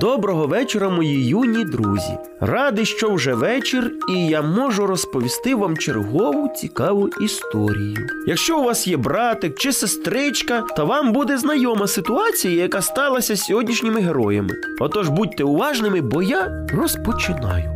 Доброго вечора, мої юні друзі. Радий, що вже вечір, і я можу розповісти вам чергову цікаву історію. Якщо у вас є братик чи сестричка, то вам буде знайома ситуація, яка сталася сьогоднішніми героями. Отож будьте уважними, бо я розпочинаю.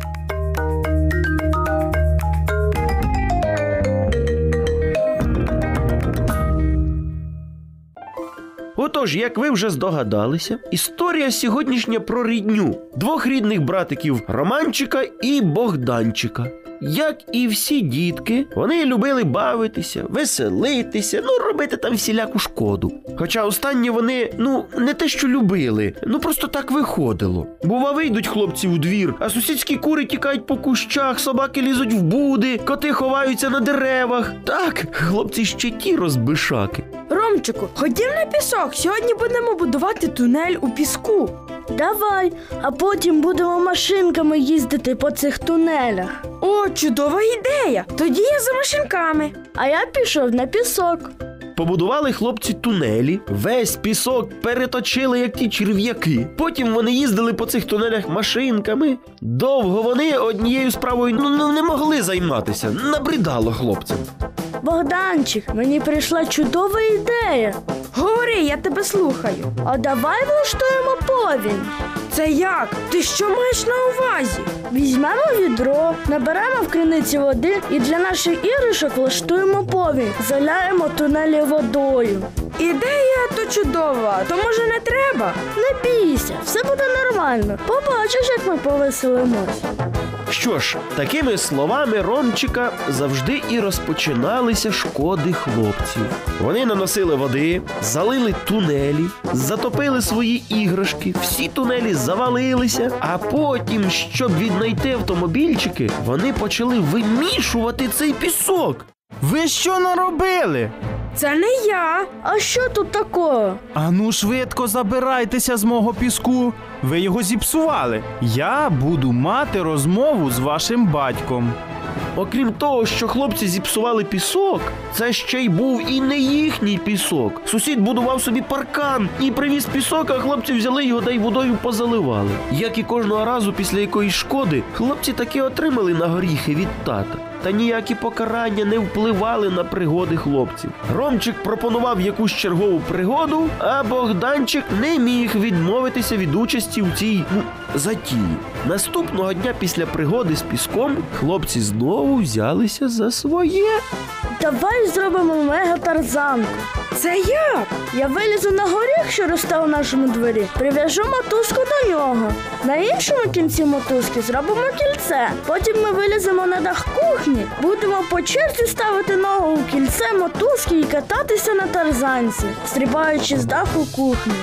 Отож, як ви вже здогадалися, історія сьогоднішня про рідню двох рідних братиків Романчика і Богданчика. Як і всі дітки, вони любили бавитися, веселитися, ну робити там всіляку шкоду. Хоча останні вони, ну, не те, що любили, ну просто так виходило. Бува, вийдуть хлопці у двір, а сусідські кури тікають по кущах, собаки лізуть в буди, коти ховаються на деревах. Так, хлопці ще ті розбишаки. Ромчику, ходім на пісок. Сьогодні будемо будувати тунель у піску. Давай, а потім будемо машинками їздити по цих тунелях. О, чудова ідея! Тоді я за машинками. А я пішов на пісок. Побудували хлопці тунелі, весь пісок переточили, як ті черв'яки. Потім вони їздили по цих тунелях машинками. Довго вони однією справою ну, ну, не могли займатися. Набридало хлопцям. Богданчик, мені прийшла чудова ідея. Говори, я тебе слухаю. А давай влаштуємо повінь. Це як? Ти що маєш на увазі? Візьмемо відро, наберемо в криниці води і для наших іграшок влаштуємо повінь. Заляємо тунелі водою. Ідея то чудова, то може не треба. Не бійся, все буде нормально. Побачиш, як ми повеселимось. Що ж, такими словами Ромчика завжди і розпочиналися шкоди хлопців. Вони наносили води, залили тунелі, затопили свої іграшки, всі тунелі завалилися, а потім, щоб віднайти автомобільчики, вони почали вимішувати цей пісок. Ви що наробили? Це не я. А що тут такого? Ану швидко забирайтеся з мого піску. Ви його зіпсували. Я буду мати розмову з вашим батьком. Окрім того, що хлопці зіпсували пісок, це ще й був і не їхній пісок. Сусід будував собі паркан і привіз пісок, а хлопці взяли його та й водою позаливали. Як і кожного разу після якоїсь шкоди, хлопці таки отримали на горіхи від тата. Та ніякі покарання не впливали на пригоди хлопців. Ромчик пропонував якусь чергову пригоду, а Богданчик не міг відмовитися від участі в цій ну, затії. Наступного дня після пригоди з піском хлопці знову взялися за своє. Давай зробимо мега-тарзанку. Це як? Я вилізу на горіх, що росте у нашому дворі, прив'яжу мотузку до нього. На іншому кінці мотузки зробимо кільце. Потім ми виліземо на дах кухні, будемо по черзі ставити ногу у кільце мотузки і кататися на тарзанці, стрибаючи з даху кухні.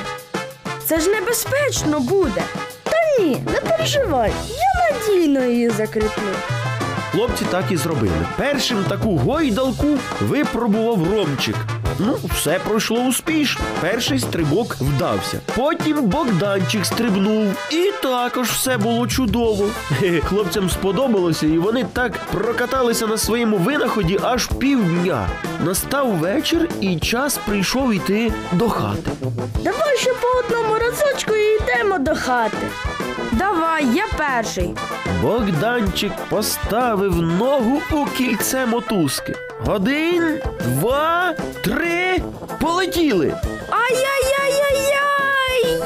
Це ж небезпечно буде. Та ні, не переживай, я надійно її закріплю. Хлопці так і зробили. Першим таку гойдалку випробував Ромчик. Ну, все пройшло успішно. Перший стрибок вдався. Потім Богданчик стрибнув, і також все було чудово. Хлопцям сподобалося, і вони так прокаталися на своєму винаході аж півдня. Настав вечір, і час прийшов іти до хати. Давай ще по одному разочку йдемо до хати. Давай, я перший. Богданчик поставив ногу у кільце мотузки. Один, два, три. Полетіли. Ай-яй-яй-яй-яй!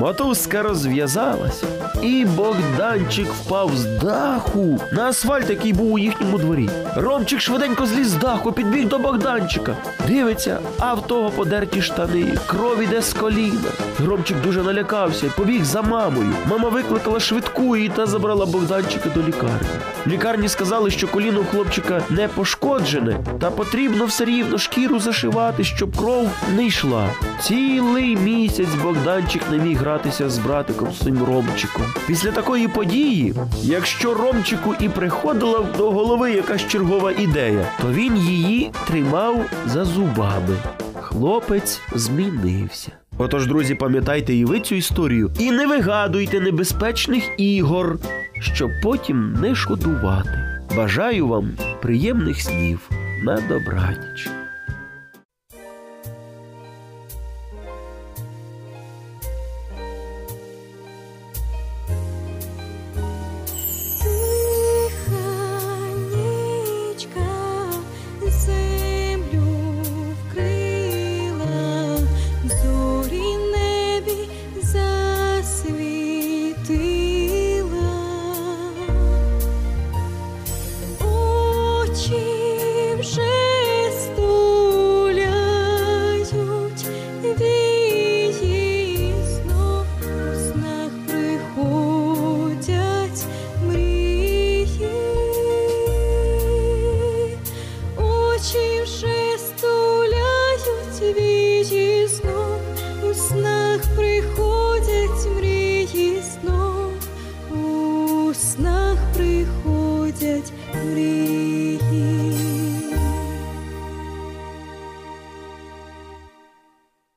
Мотузка розв'язалася, і Богданчик впав з даху на асфальт, який був у їхньому дворі. Ромчик швиденько зліз з даху, підбіг до Богданчика. Дивиться, а в того подерті штани, кров іде з коліна. Ромчик дуже налякався побіг за мамою. Мама викликала швидку і та забрала Богданчика до лікарні. В лікарні сказали, що коліно хлопчика не пошкоджене, та потрібно все рівно шкіру зашивати, щоб кров не йшла. Цілий місяць Богданчик не міг гратися з братиком своїм Ромчиком. Після такої події, якщо Ромчику і приходила до голови якась чергова ідея, то він її тримав за зубами. Хлопець змінився. Отож, друзі, пам'ятайте і ви цю історію, і не вигадуйте небезпечних ігор, щоб потім не шкодувати. Бажаю вам приємних снів на добраніч.